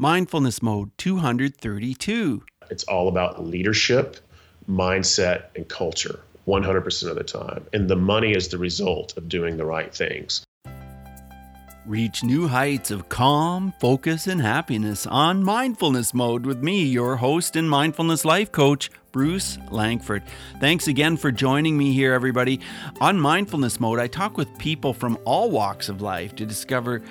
Mindfulness Mode 232. It's all about leadership, mindset, and culture 100% of the time. And the money is the result of doing the right things. Reach new heights of calm, focus, and happiness on Mindfulness Mode with me, your host and mindfulness life coach, Bruce Langford. Thanks again for joining me here, everybody. On Mindfulness Mode, I talk with people from all walks of life to discover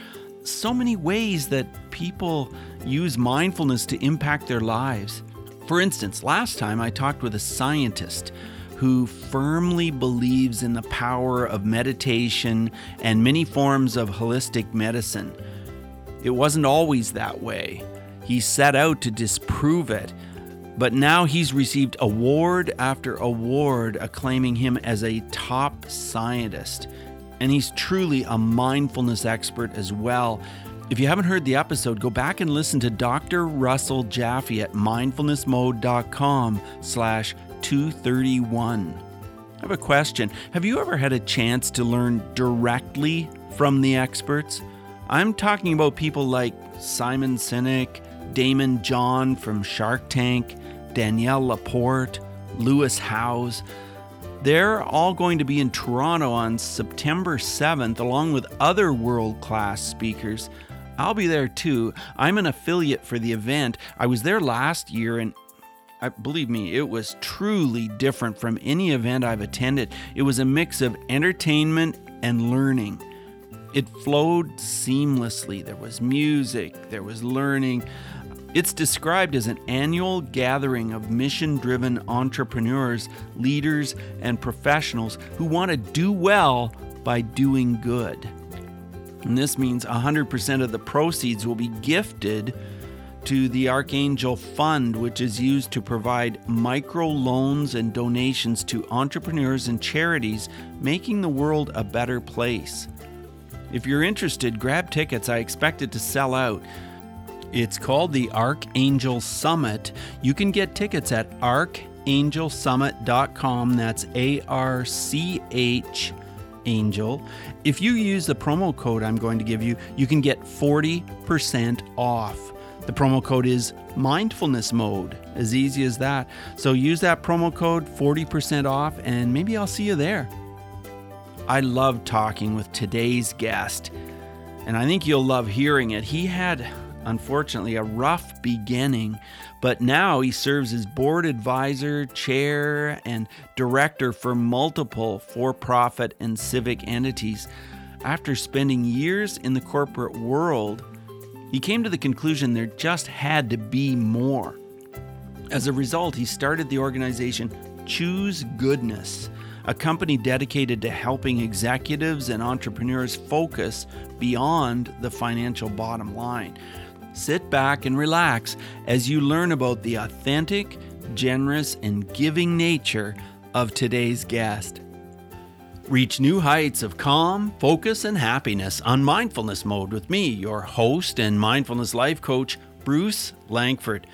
so many ways that people use mindfulness to impact their lives. For instance, last time I talked with a scientist who firmly believes in the power of meditation and many forms of holistic medicine. It wasn't always that way. He set out to disprove it, but now he's received award after award acclaiming him as a top scientist. And he's truly a mindfulness expert as well. If you haven't heard the episode, go back and listen to Dr. Russell Jaffe at mindfulnessmode.com slash 231. I have a question. Have you ever had a chance to learn directly from the experts? I'm talking about people like Simon Sinek, Daymond John from Shark Tank, Danielle Laporte, Lewis Howes. They're all going to be in Toronto on September 7th, along with other world class speakers. I'll be there too. I'm an affiliate for the event. I was there last year and I, believe me, it was truly different from any event I've attended. It was a mix of entertainment and learning. It flowed seamlessly. There was music, there was learning. It's described as an annual gathering of mission driven entrepreneurs, leaders, and professionals who want to do well by doing good. And this means 100% of the proceeds will be gifted to the Archangel Fund, which is used to provide micro loans and donations to entrepreneurs and charities, making the world a better place. If you're interested, grab tickets. I expect it to sell out. It's called the Archangel Summit. You can get tickets at archangelsummit.com. That's A R C H Angel. If you use the promo code I'm going to give you, you can get 40% off. The promo code is mindfulness mode. As easy as that. So use that promo code 40% off and maybe I'll see you there. I love talking with today's guest, and I think you'll love hearing it. He had, unfortunately, a rough beginning, but now he serves as board advisor, chair, and director for multiple for profit and civic entities. After spending years in the corporate world, he came to the conclusion there just had to be more. As a result, he started the organization Choose Goodness, a company dedicated to helping executives and entrepreneurs focus beyond the financial bottom line. Sit back and relax as you learn about the authentic, generous, and giving nature of today's guest. Reach new heights of calm, focus, and happiness on mindfulness mode with me, your host and mindfulness life coach, Bruce Langford.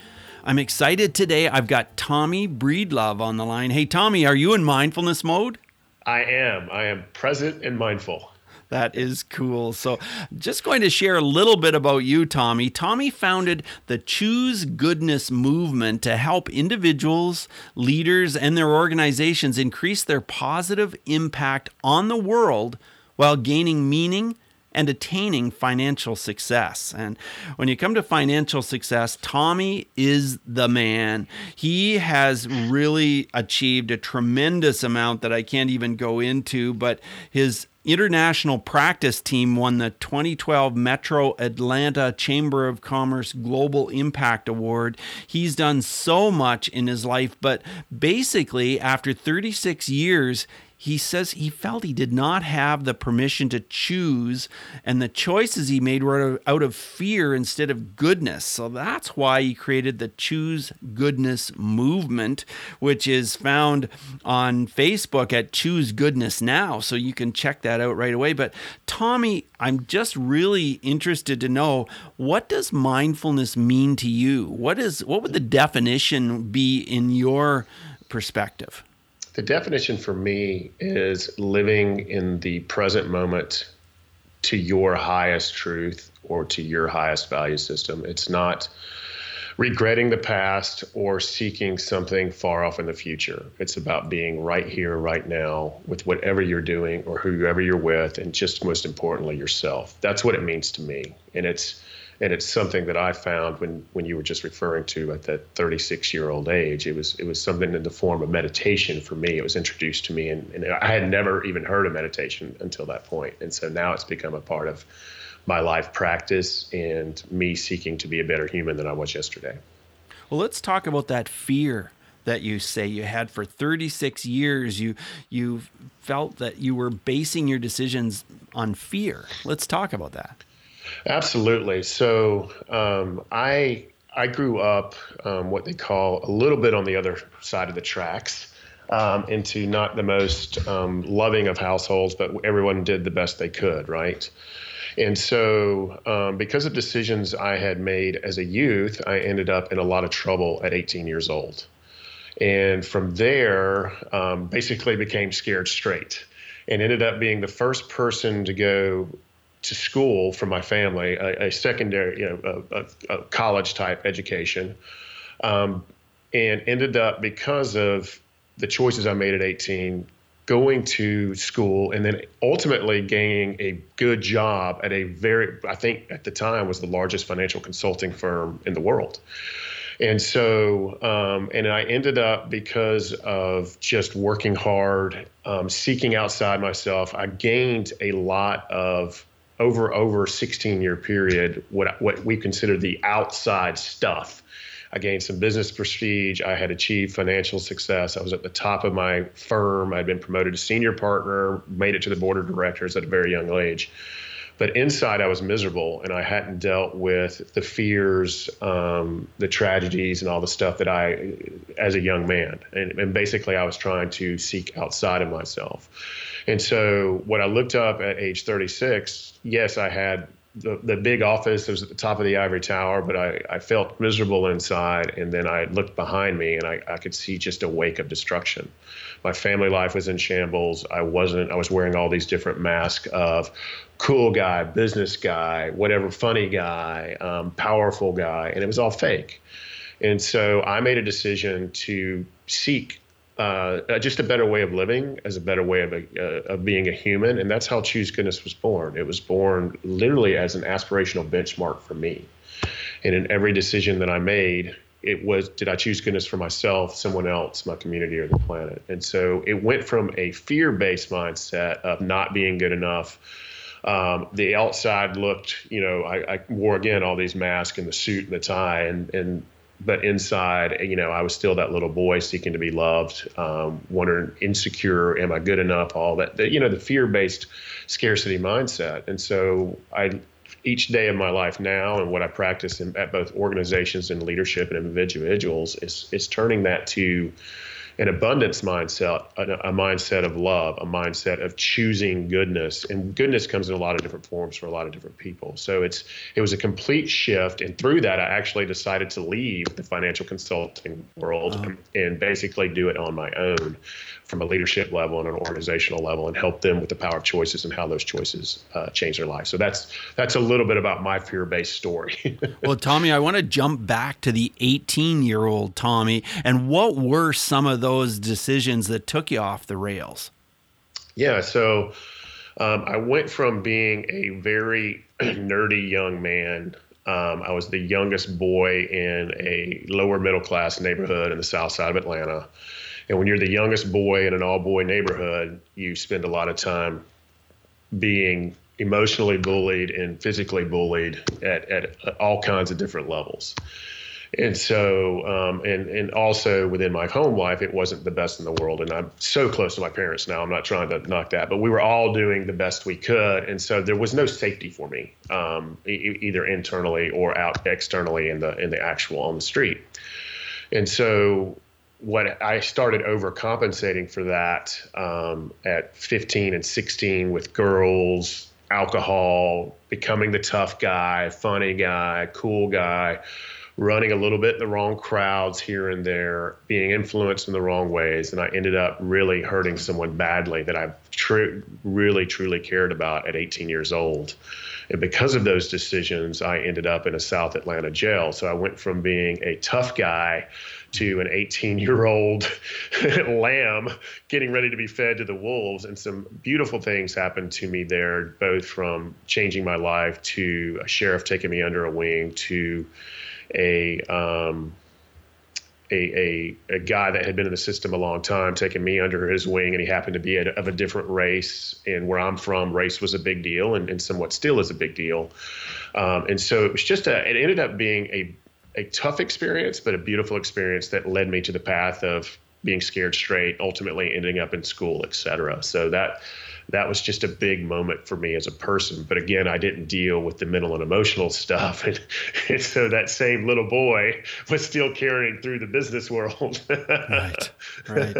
I'm excited today. I've got Tommy Breedlove on the line. Hey, Tommy, are you in mindfulness mode? I am. I am present and mindful. That is cool. So, just going to share a little bit about you, Tommy. Tommy founded the Choose Goodness movement to help individuals, leaders, and their organizations increase their positive impact on the world while gaining meaning and attaining financial success. And when you come to financial success, Tommy is the man. He has really achieved a tremendous amount that I can't even go into, but his international practice team won the 2012 Metro Atlanta Chamber of Commerce Global Impact Award. He's done so much in his life, but basically, after 36 years, he says he felt he did not have the permission to choose, and the choices he made were out of fear instead of goodness. So that's why he created the Choose Goodness movement, which is found on Facebook at Choose Goodness Now. So you can check that out right away. But Tommy, I'm just really interested to know what does mindfulness mean to you? What is what would the definition be in your perspective? The definition for me is living in the present moment to your highest truth or to your highest value system. It's not regretting the past or seeking something far off in the future. It's about being right here, right now, with whatever you're doing or whoever you're with, and just most importantly, yourself. That's what it means to me. And it's and it's something that I found when when you were just referring to at that 36 year old age. It was it was something in the form of meditation for me. It was introduced to me, and, and I had never even heard of meditation until that point. And so now it's become a part of my life practice and me seeking to be a better human than I was yesterday. Well, let's talk about that fear that you say you had for 36 years. You you felt that you were basing your decisions on fear. Let's talk about that. Absolutely. So um, I I grew up um, what they call a little bit on the other side of the tracks. Um, into not the most um, loving of households, but everyone did the best they could, right? And so, um, because of decisions I had made as a youth, I ended up in a lot of trouble at 18 years old. And from there, um, basically became scared straight and ended up being the first person to go to school for my family, a, a secondary, you know, a, a, a college type education, um, and ended up because of the choices I made at 18, going to school and then ultimately gaining a good job at a very, I think at the time was the largest financial consulting firm in the world. And so, um, and I ended up because of just working hard, um, seeking outside myself, I gained a lot of over over 16 year period what what we consider the outside stuff. I gained some business prestige. I had achieved financial success. I was at the top of my firm. I'd been promoted to senior partner, made it to the board of directors at a very young age. But inside, I was miserable, and I hadn't dealt with the fears, um, the tragedies, and all the stuff that I, as a young man. And, and basically, I was trying to seek outside of myself. And so, when I looked up at age 36, yes, I had the, the big office. It was at the top of the ivory tower, but I, I felt miserable inside. And then I looked behind me and I, I could see just a wake of destruction. My family life was in shambles. I wasn't, I was wearing all these different masks of cool guy, business guy, whatever, funny guy, um, powerful guy, and it was all fake. And so I made a decision to seek uh, uh, just a better way of living as a better way of, a, uh, of being a human. And that's how Choose Goodness was born. It was born literally as an aspirational benchmark for me. And in every decision that I made, it was did I choose goodness for myself, someone else, my community, or the planet? And so it went from a fear based mindset of not being good enough. Um, the outside looked, you know, I, I, wore again all these masks and the suit and the tie, and and but inside, you know, I was still that little boy seeking to be loved, um, wondering, insecure, am I good enough? All that, the, you know, the fear-based scarcity mindset. And so, I, each day of my life now, and what I practice in, at both organizations and leadership and individuals, is is turning that to an abundance mindset, a, a, mindset of love, a mindset of choosing goodness, and goodness comes in a lot of different forms for a lot of different people. So it's it was a complete shift, and through that, I actually decided to leave the financial consulting world and, and basically do it on my own from a leadership level and an organizational level and help them with the power of choices and how those choices uh, change their life. So that's that's a little bit about my fear-based story. well, Tommy, I want to jump back to the 18-year-old Tommy and what were some of those decisions that took you off the rails? Yeah, so um, I went from being a very nerdy young man um, I was the youngest boy in a lower middle class neighborhood in the south side of Atlanta. And when you're the youngest boy in an all boy neighborhood, you spend a lot of time being emotionally bullied and physically bullied at, at all kinds of different levels. And so, um, and and also within my home life, it wasn't the best in the world. And I'm so close to my parents now. I'm not trying to knock that, but we were all doing the best we could, and so there was no safety for me, um, e- either internally or out externally in the in the actual on the street. And so what I started overcompensating for that um, at 15 and 16 with girls, alcohol, becoming the tough guy, funny guy, cool guy, running a little bit in the wrong crowds here and there, being influenced in the wrong ways, and I ended up really hurting someone badly that I tr- really truly cared about at 18 years old. And because of those decisions, I ended up in a South Atlanta jail. So I went from being a tough guy to an 18 year old lamb getting ready to be fed to the wolves. And some beautiful things happened to me there, both from changing my life to a sheriff taking me under a wing to a, um, a, a, a, guy that had been in the system a long time taking me under his wing, and he happened to be a, of a different race. And where I'm from, race was a big deal, and, and somewhat still is a big deal. Um, and so it was just a, it ended up being a a tough experience, but a beautiful experience that led me to the path of being scared straight, ultimately ending up in school, et cetera. So that that was just a big moment for me as a person. But again, I didn't deal with the mental and emotional stuff. And, and so that same little boy was still carrying through the business world. right. Right.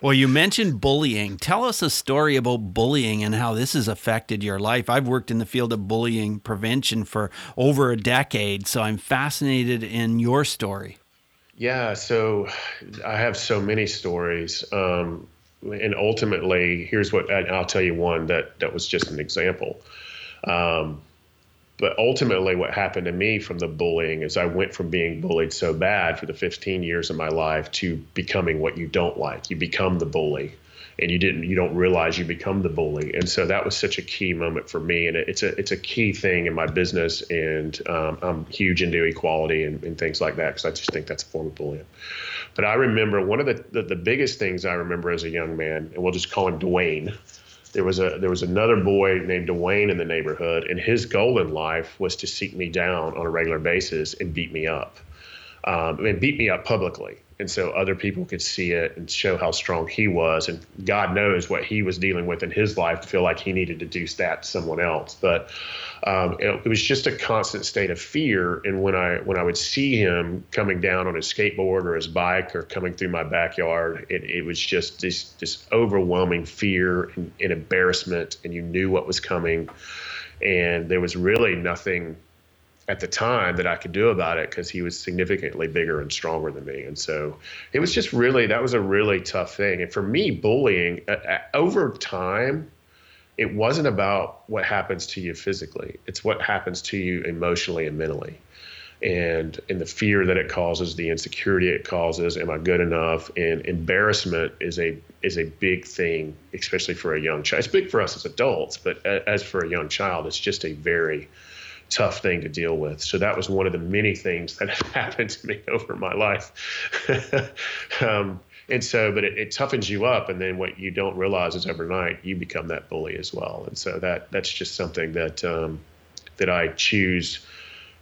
Well, you mentioned bullying. Tell us a story about bullying and how this has affected your life. I've worked in the field of bullying prevention for over a decade. So I'm fascinated in your story. Yeah, so I have so many stories. Um, and ultimately, here's what I'll tell you one that that was just an example. Um, but ultimately, what happened to me from the bullying is I went from being bullied so bad for the 15 years of my life to becoming what you don't like. You become the bully and you didn't you don't realize you become the bully. And so that was such a key moment for me. And it's a it's a key thing in my business. And um, i'm huge into equality and, and things like that because i just think that's a form of bullying. But i remember one of the, the, the biggest things i remember as a young man and we'll just call him dwayne. There was a there was another boy named Dwayne in the neighborhood, and his goal in life was to seek me down on a regular basis and beat me up, um, and beat me up publicly and so other people could see it and show how strong he was. And god knows what he was dealing with in his life to feel like he needed to do that to someone else. But um, it, it, was just a constant state of fear. And when i when i would see him coming down on his skateboard or his bike or coming through my backyard it, it was just this this overwhelming fear and, and embarrassment. And you knew what was coming. And there was really nothing at the time that I could do about it because he was significantly bigger and stronger than me. And so it was just really, that was a really tough thing. And for me, bullying uh, uh, over time, it wasn't about what happens to you physically, it's what happens to you emotionally and mentally. And, and the fear that it causes, the insecurity it causes, am I good enough? And embarrassment is a is a big thing, especially for a young child. It's big for us as adults, but as for a young child, it's just a very tough thing to deal with. So that was one of the many things that have happened to me over my life. um, and so, but it, it, toughens you up, and then what you don't realize is overnight you become that bully as well. And so that that's just something that um, that I choose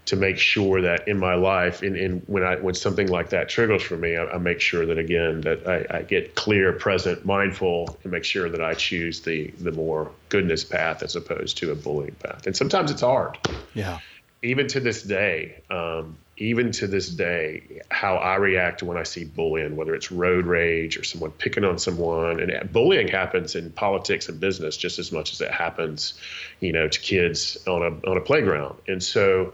to make sure that in my life, in, in when I when something like that triggers for me, I, I make sure that again that I, I, get clear, present, mindful, and make sure that I choose the the more goodness path as opposed to a bullying path. And sometimes it's hard. Yeah. Even to this day, um, even to this day, how I react when I see bullying, whether it's road rage or someone picking on someone, and bullying happens in politics and business just as much as it happens, you know, to kids on a on a playground. And so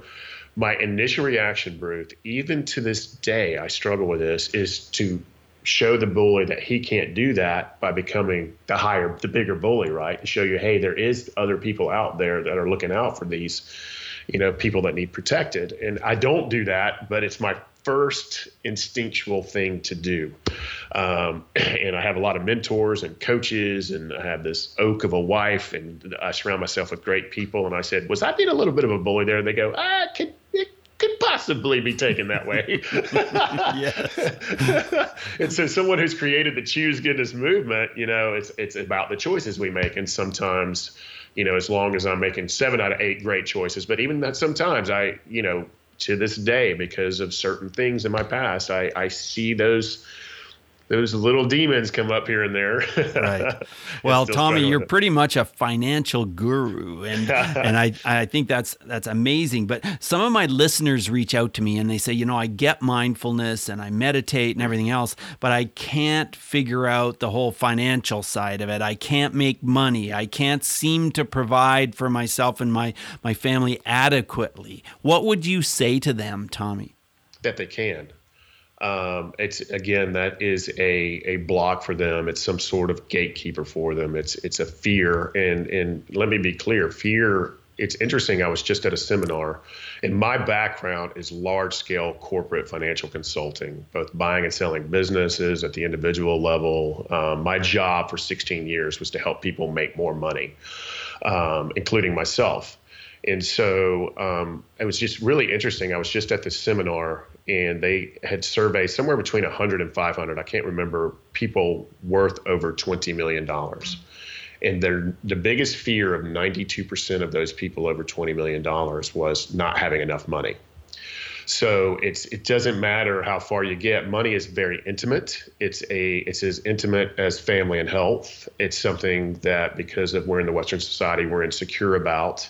my initial reaction, Bruce, even to this day, I struggle with this, is to show the bully that he can't do that by becoming the higher, the bigger bully, right? To show you, hey, there is other people out there that are looking out for these, you know, people that need protected. And I don't do that, but it's my first instinctual thing to do. Um, and I have a lot of mentors and coaches, and I have this oak of a wife, and I surround myself with great people. And I said, Was I being a little bit of a bully there? And they go, Ah, could, could possibly be taken that way. yes. and so, someone who's created the Choose Goodness movement, you know, it's, it's about the choices we make. And sometimes, you know, as long as I'm making seven out of eight great choices, but even that sometimes I, you know, to this day because of certain things in my past. I, I see those those little demons come up here and there. right. Well, Tommy, you're pretty much a financial guru, and and I I think that's that's amazing. But some of my listeners reach out to me and they say, you know, I get mindfulness and I meditate and everything else, but I can't figure out the whole financial side of it. I can't make money. I can't seem to provide for myself and my my family adequately. What would you say to them, Tommy? that they can. Um, it's again that is a a block for them. It's some sort of gatekeeper for them. It's it's a fear, and and let me be clear, fear. It's interesting. I was just at a seminar, and my background is large scale corporate financial consulting, both buying and selling businesses at the individual level. Um, my job for 16 years was to help people make more money, um, including myself. And so um, it was just really interesting. I was just at this seminar and they had surveyed somewhere between 100 and 500 i can't remember people worth over 20 million dollars. And the biggest fear of 92% of those people over 20 million dollars was not having enough money. So it's it doesn't matter how far you get. Money is very intimate. It's a it's as intimate as family and health. It's something that because of we're in the western society we're insecure about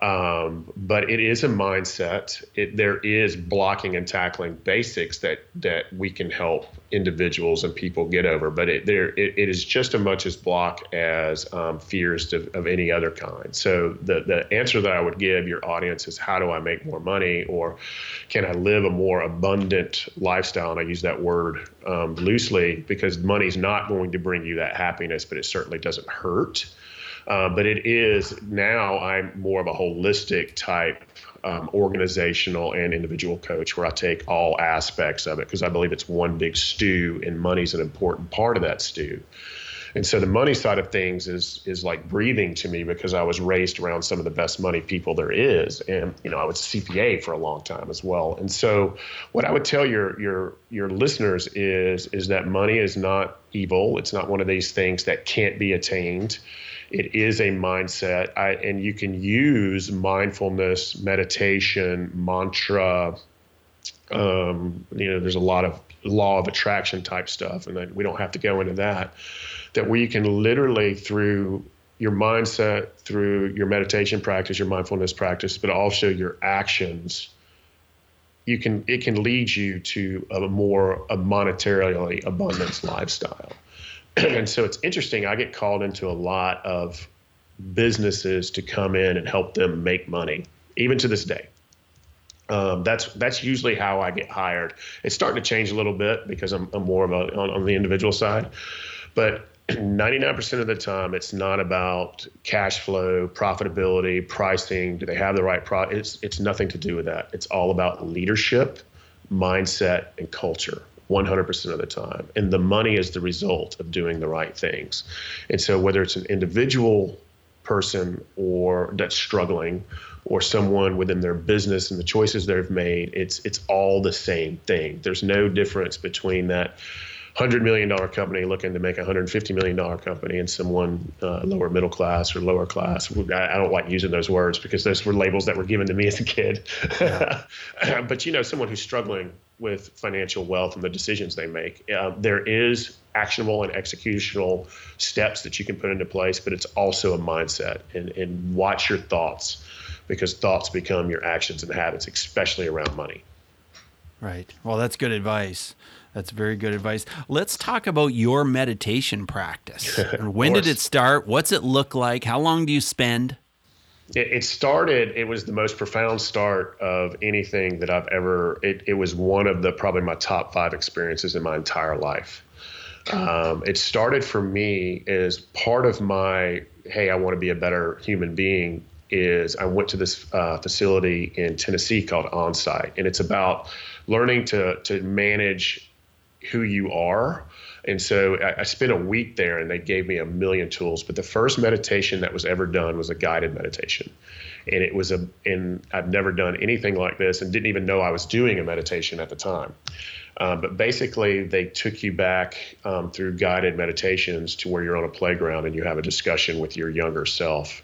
um, but it is a mindset. It, there is blocking and tackling basics that that we can help individuals and people get over. But it there it, it is just as much as block as um, fears of, of any other kind. So the the answer that I would give your audience is how do I make more money or can I live a more abundant lifestyle? And I use that word um, loosely because money's not going to bring you that happiness, but it certainly doesn't hurt. Uh, but it is now I'm more of a holistic type um, organizational and individual coach where I take all aspects of it because I believe it's one big stew and money's an important part of that stew. And so the money side of things is is like breathing to me because I was raised around some of the best money people there is, and you know I was a CPA for a long time as well. And so what I would tell your your your listeners is is that money is not evil. It's not one of these things that can't be attained it is a mindset I, and you can use mindfulness meditation mantra um, you know there's a lot of law of attraction type stuff and we don't have to go into that that where you can literally through your mindset through your meditation practice your mindfulness practice but also your actions you can it can lead you to a more a monetarily abundance lifestyle and so it's interesting. I get called into a lot of businesses to come in and help them make money, even to this day. Um, that's that's usually how I get hired. It's starting to change a little bit because I'm, I'm more of a on, on the individual side, but 99% of the time it's not about cash flow, profitability, pricing. Do they have the right product? It's it's nothing to do with that. It's all about leadership, mindset, and culture. 100% of the time. And the money is the result of doing the right things. And so, whether it's an individual person or that's struggling or someone within their business and the choices they've made, it's, it's all the same thing. There's no difference between that hundred million dollar company looking to make a hundred fifty million dollar company and someone uh, lower middle class or lower class. I, I, don't like using those words because those were labels that were given to me as a kid. Yeah. but you know, someone who's struggling with financial wealth and the decisions they make, uh, there is actionable and executional steps that you can put into place, but it's also a mindset and, and watch your thoughts because thoughts become your actions and habits, especially around money. Right. Well, that's good advice. That's very good advice. Let's talk about your meditation practice. and when did it start? What's it look like? How long do you spend? It, it, started, it was the most profound start of anything that I've ever, it, it was one of the probably my top five experiences in my entire life. Um, it started for me as part of my, hey, I want to be a better human being. Is I went to this uh, facility in Tennessee called Onsite, and it's about learning to to manage who you are. And so I, I, spent a week there and they gave me a million tools. But the first meditation that was ever done was a guided meditation. And it was a, and I've never done anything like this and didn't even know I was doing a meditation at the time. Um, but basically, they took you back um, through guided meditations to where you're on a playground and you have a discussion with your younger self.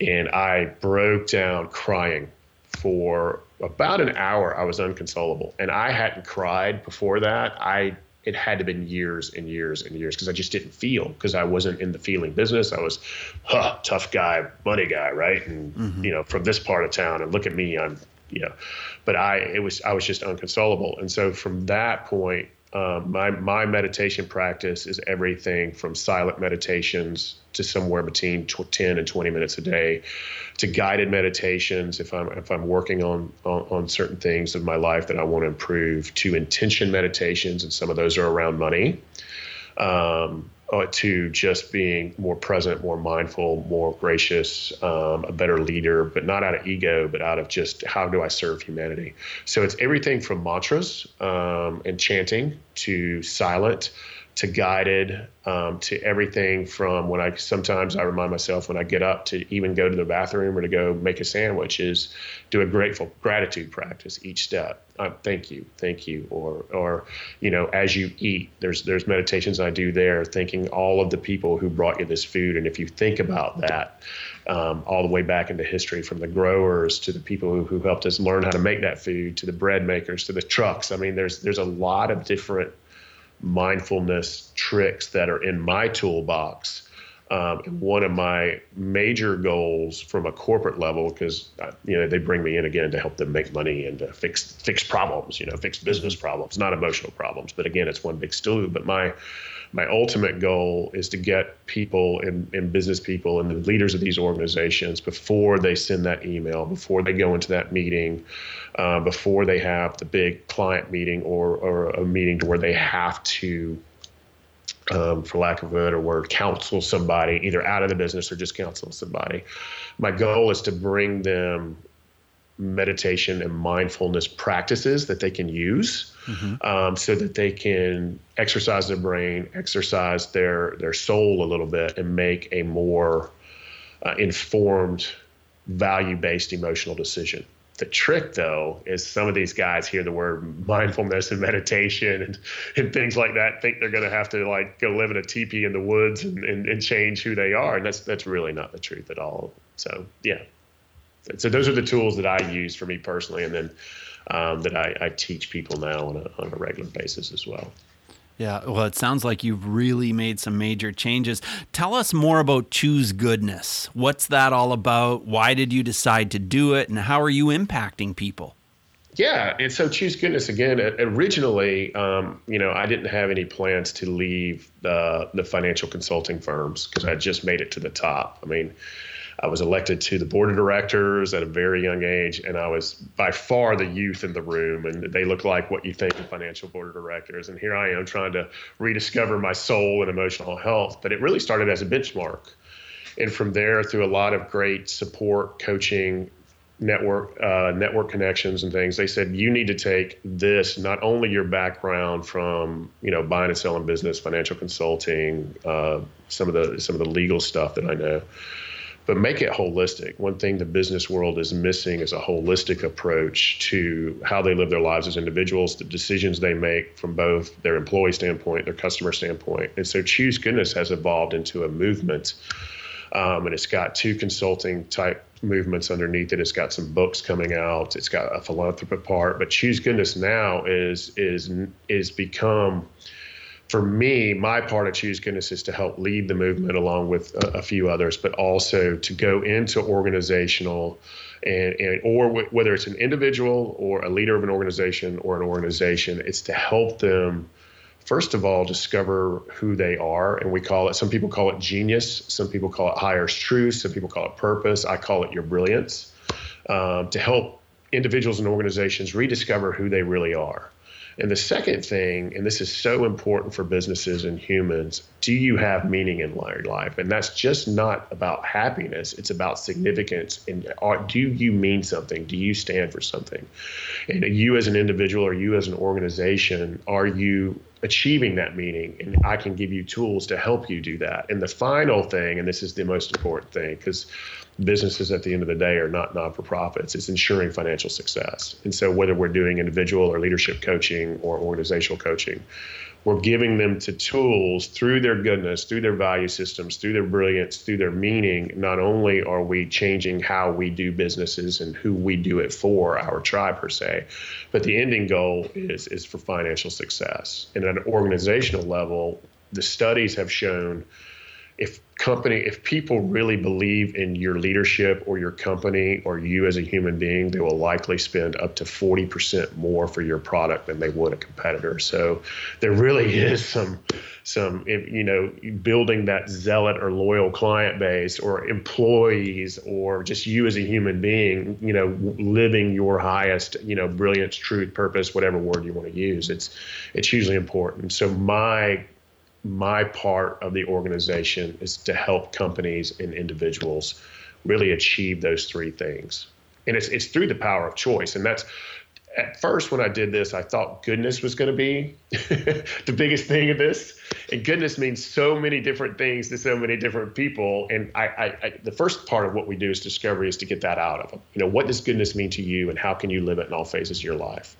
And I broke down crying for about an hour I was unconsolable, and I hadn't cried before that. I it had to been years and years and years because I just didn't feel because I wasn't in the feeling business. I was, huh, tough guy, money guy, right? And mm-hmm. you know, from this part of town, and look at me, I'm, you know, but I it was I was just unconsolable, and so from that point, Um, my my meditation practice is everything from silent meditations to somewhere between 10 and 20 minutes a day, to guided meditations if I'm if I'm working on, on on certain things of my life that I want to improve, to intention meditations, and some of those are around money. Um, uh, to just being more present, more mindful, more gracious, um, a better leader, but not out of ego, but out of just how do I serve humanity. So it's everything from mantras um, and chanting to silent to guided um, to everything from when I sometimes I remind myself when I get up to even go to the bathroom or to go make a sandwich is do a grateful gratitude practice each step. Uh, thank you, thank you, or or you know as you eat, there's there's meditations I do there, thanking all of the people who brought you this food, and if you think about that. Um, all the way back into history, from the growers to the people who, who helped us learn how to make that food, to the bread makers, to the trucks. I mean, there's there's a lot of different mindfulness tricks that are in my toolbox. Um, one of my major goals from a corporate level, because uh, you know they bring me in again to help them make money and to fix fix problems, you know, fix business problems, not emotional problems. But again, it's one big stew. But my my ultimate goal is to get people and, and business people and the leaders of these organizations before they send that email, before they go into that meeting, uh, before they have the big client meeting or, or a meeting to where they have to, um, for lack of a better word, counsel somebody either out of the business or just counsel somebody. My goal is to bring them meditation and mindfulness practices that they can use mm-hmm. um, so that they can exercise their brain, exercise their their soul a little bit, and make a more uh, informed, value based emotional decision. The trick, though, is some of these guys hear the word mindfulness and meditation and, and things like that, think they're going to have to like go live in a teepee in the woods and, and, and change who they are, and that's that's really not the truth at all. So, yeah, so those are the tools that I use for me personally, and then um, that I, I, teach people now on a, on a regular basis as well. Yeah, well, it sounds like you've really made some major changes. Tell us more about Choose Goodness. What's that all about? Why did you decide to do it? And how are you impacting people? Yeah, and so Choose Goodness again. Originally, um, you know, I didn't have any plans to leave the the financial consulting firms because I just made it to the top. I mean, I was elected to the board of directors at a very young age, and I was by far the youth in the room. And they look like what you think of financial board of directors. And here I am trying to rediscover my soul and emotional health. But it really started as a benchmark. And from there, through a lot of great support, coaching, network uh, network connections and things they said you need to take this not only your background from you know buying and selling business financial consulting uh, some of the some of the legal stuff that i know but make it holistic. One thing the business world is missing is a holistic approach to how they live their lives as individuals, the decisions they make from both their employee standpoint, their customer standpoint. And so Choose Goodness has evolved into a movement. Um, and it's got two consulting type movements underneath it. It's got some books coming out. It's got a philanthropic part. But Choose Goodness now is is is become for me, my part of Choose Goodness is to help lead the movement along with a, a few others, but also to go into organizational and, and or w- whether it's an individual or a leader of an organization or an organization, it's to help them first of all discover who they are. And we call it some people call it genius some people call it higher truth some people call it purpose. I call it your brilliance um, to help individuals and organizations rediscover who they really are and the second thing, and this is so important for businesses and humans, do you have meaning in life? And that's just not about happiness, it's about significance. And are, do you mean something? Do you stand for something? And you as an individual or you as an organization, are you achieving that meaning? And I can give you tools to help you do that. And the final thing, and this is the most important thing, because businesses at the end of the day are not non for profits. It's ensuring financial success. And so, whether we're doing individual or leadership coaching or organizational coaching, we're giving them to tools through their goodness, through their value systems, through their brilliance, through their meaning. Not only are we changing how we do businesses and who we do it for, our tribe per se, but the ending goal is, is for financial success. And at an organizational level, the studies have shown if company if people really believe in your leadership or your company or you as a human being they will likely spend up to 40% more for your product than they would a competitor. So there really is some some you know building that zealot or loyal client base or employees or just you as a human being you know living your highest you know brilliance truth purpose whatever word you want to use it's it's hugely important. So my my part of the organization is to help companies and individuals really achieve those three things. And it's it's through the power of choice. And that's at first when I did this, I thought goodness was going to be the biggest thing of this. And goodness means so many different things to so many different people. And I, I, I, the first part of what we do is discovery is to get that out of them. You know, what does goodness mean to you, and how can you live it in all phases of your life?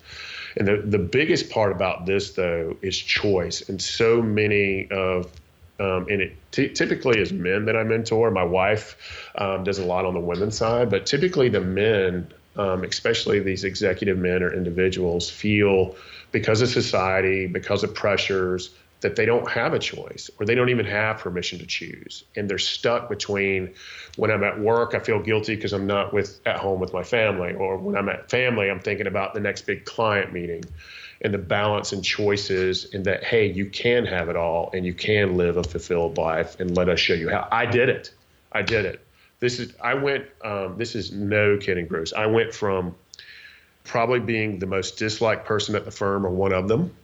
And the, the biggest part about this, though, is choice. And so many of um, and it t- typically is men that I mentor. My wife um, does a lot on the women's side, but typically the men, um, especially these executive men or individuals, feel because of society, because of pressures, that they don't have a choice or they don't even have permission to choose. And they're stuck between when i'm at work i feel guilty because i'm not with at home with my family or when i'm at family i'm thinking about the next big client meeting and the balance and choices and that hey you can have it all and you can live a fulfilled life and let us show you how. I did it. I did it. This is i went um, this is no kidding bruce. I went from probably being the most disliked person at the firm or one of them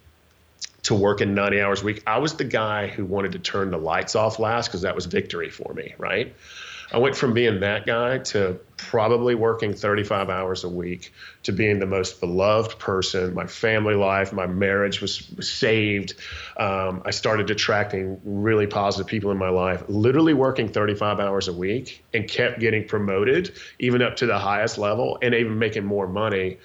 to working 90 hours a week. I was the guy who wanted to turn the lights off last because that was victory for me, right? I went from being that guy to probably working 35 hours a week to being the most beloved person. My family life, my marriage was, saved. Um, I started attracting really positive people in my life, literally working 35 hours a week and kept getting promoted, even up to the highest level, and even making more money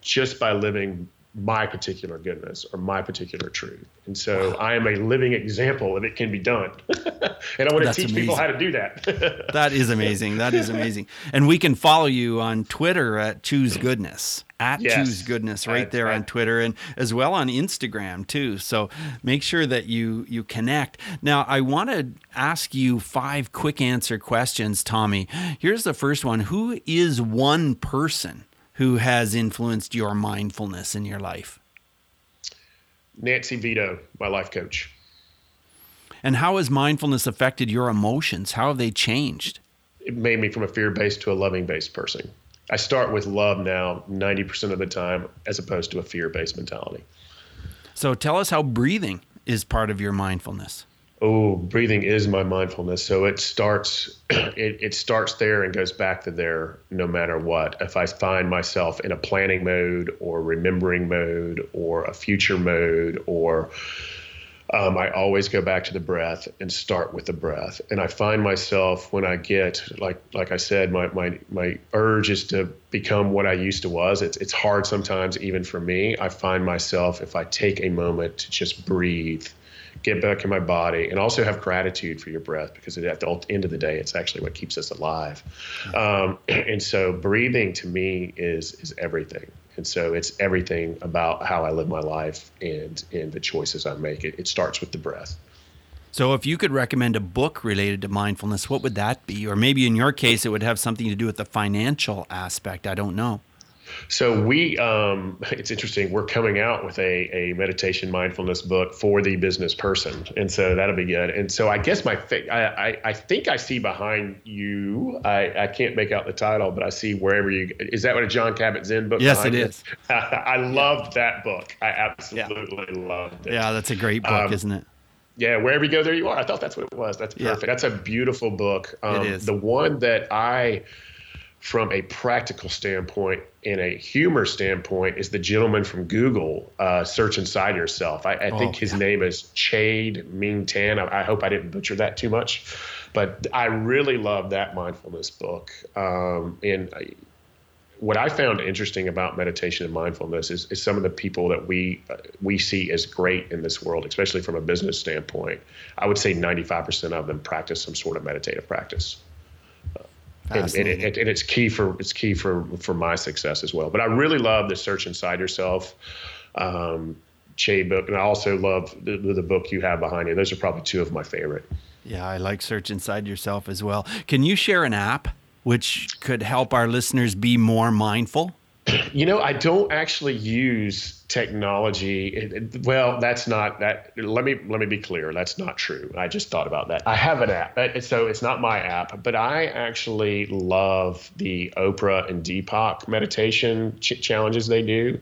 just by living my particular goodness or my particular truth. And so wow. I am a living example of it can be done. and I want That's to teach amazing. people how to do that. that is amazing. That is amazing. And we can follow you on Twitter at Choose Goodness. At yes. Choose Goodness right there on Twitter and as well on Instagram too. So make sure that you you connect. Now I want to ask you five quick answer questions, Tommy. Here's the first one. Who is one person who has influenced your mindfulness in your life? Nancy Vito, my life coach. And how has mindfulness affected your emotions? How have they changed? It made me from a fear based to a loving based person. I start with love now 90% of the time as opposed to a fear based mentality. So tell us how breathing is part of your mindfulness oh breathing is my mindfulness so it starts it, it starts there and goes back to there no matter what if i find myself in a planning mode or remembering mode or a future mode or um, I always go back to the breath and start with the breath. And I find myself when I get like like I said, my my my urge is to become what I used to was. It's it's hard sometimes even for me. I find myself if I take a moment to just breathe get back in my body, and also have gratitude for your breath because at the end of the day, it's actually what keeps us alive. Um, and so, breathing to me is is everything. And so, it's everything about how I live my life and and the choices I make. It, it starts with the breath. So, if you could recommend a book related to mindfulness, what would that be? Or maybe in your case, it would have something to do with the financial aspect. I don't know. So we, um, it's interesting. We're coming out with a, a meditation mindfulness book for the business person, and so that'll be good. And so I guess my, I, I, I think I see behind you. I, I can't make out the title, but I see wherever you. Is that what a Jon Kabat-Zinn book? Yes, it is. I loved that book. I absolutely yeah. loved it. Yeah, that's a great book, um, isn't it? Yeah, wherever you go, there you are. I thought that's what it was. That's perfect. Yeah. That's a beautiful book. Um, it is. The one that I from a practical standpoint and a humor standpoint is the gentleman from Google, uh, Search Inside Yourself. I, I think oh, his yeah. name is Chade-Meng Tan. I, I, hope I didn't butcher that too much, but I really love that mindfulness book. Um, and I, what I found interesting about meditation and mindfulness is, is some of the people that we uh, we see as great in this world, especially from a business standpoint. I would say 95% of them practice some sort of meditative practice and, and, it, and, it's key for it's key for for my success as well. But I really love the search inside yourself, um, Che book, and I also love the, the book you have behind you. Those are probably two of my favorite. Yeah, I like Search Inside Yourself as well. Can you share an app which could help our listeners be more mindful? You know, I don't actually use technology. It, well, that's not that. Let me let me be clear. That's not true. I just thought about that. I have an app, so it's not my app, but I actually love the Oprah and Deepak meditation ch- challenges they do,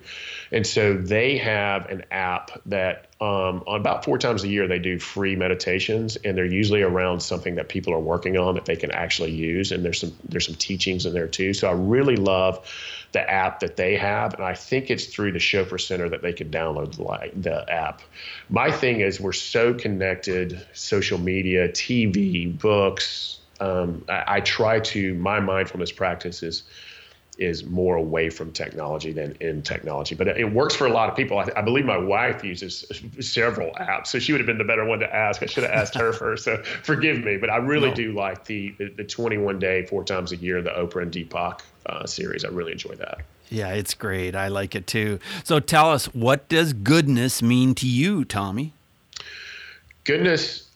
and so they have an app that um, on about four times a year they do free meditations, and they're usually around something that people are working on that they can actually use, and there's some there's some teachings in there too. So I really love the app that they have, and I think it's through the Chopra Center that they could download the, the app. My thing is we're so connected, social media, TV, books. Um, I, I try to my mindfulness practice is is more away from technology than in technology. But it works for a lot of people. I, I, believe my wife uses several apps, so she would have been the better one to ask. I should have asked her first. So forgive me, but I really no. do like the, the, the 21 day, four times a year, the Oprah and Deepak uh, series. I really enjoy that. Yeah, it's great. I like it too. So tell us, what does goodness mean to you, Tommy? Goodness,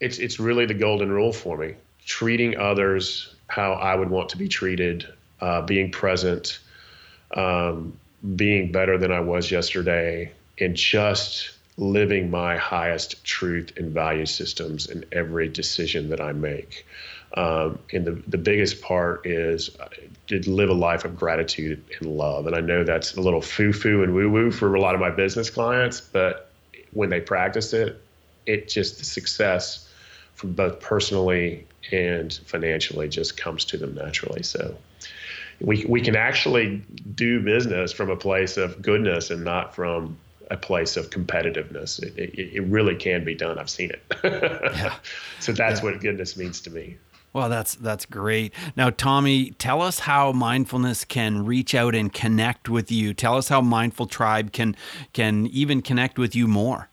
it's it's really the golden rule for me. Treating others how I would want to be treated, uh, being present, um, being better than I was yesterday, and just living my highest truth and value systems in every decision that I make. Um, and the, the biggest part is uh, to live a life of gratitude and love. And I know that's a little foo foo and woo woo for a lot of my business clients, but when they practice it, it just the success from both personally and financially just comes to them naturally. So we, we can actually do business from a place of goodness and not from a place of competitiveness. It, it, it really can be done. I've seen it. yeah. So that's yeah. what goodness means to me. Well, that's that's great. Now, Tommy, tell us how mindfulness can reach out and connect with you. Tell us how Mindful Tribe can can even connect with you more.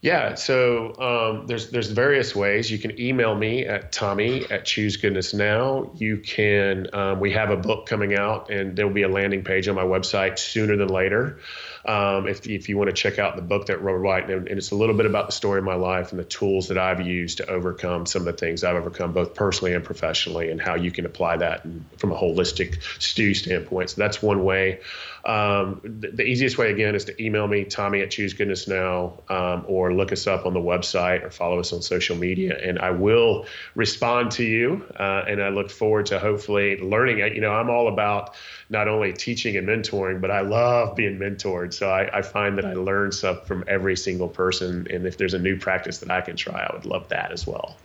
Yeah, so um, there's there's various ways. You can email me at Tommy at Choose Goodness Now. You can um, we have a book coming out, and there will be a landing page on my website sooner than later um, if, if you want to check out the book that Robert White, and, and, it's a little bit about the story of my life and the tools that I've used to overcome some of the things I've overcome, both personally and professionally, and how you can apply that from a holistic stew standpoint. So that's one way. Um, the, the, easiest way, again, is to email me, Tommy at Choose Goodness Now, um, or look us up on the website or follow us on social media, and I will respond to you. Uh, and I look forward to hopefully learning. You know, I'm all about not only teaching and mentoring, but I love being mentored. So I, I find that I learn stuff from every single person. And if there's a new practice that I can try, I would love that as well.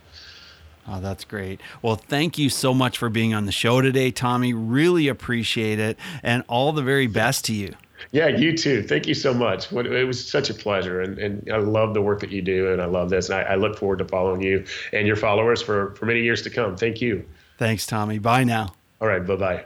Oh, that's great. Well, thank you so much for being on the show today, Tommy. Really appreciate it. And all the very best to you. Yeah, you too. Thank you so much. It was such a pleasure. And, and I love the work that you do. And I love this. And I, I look forward to following you and your followers for, for many years to come. Thank you. Thanks, Tommy. Bye now. All right. Bye bye.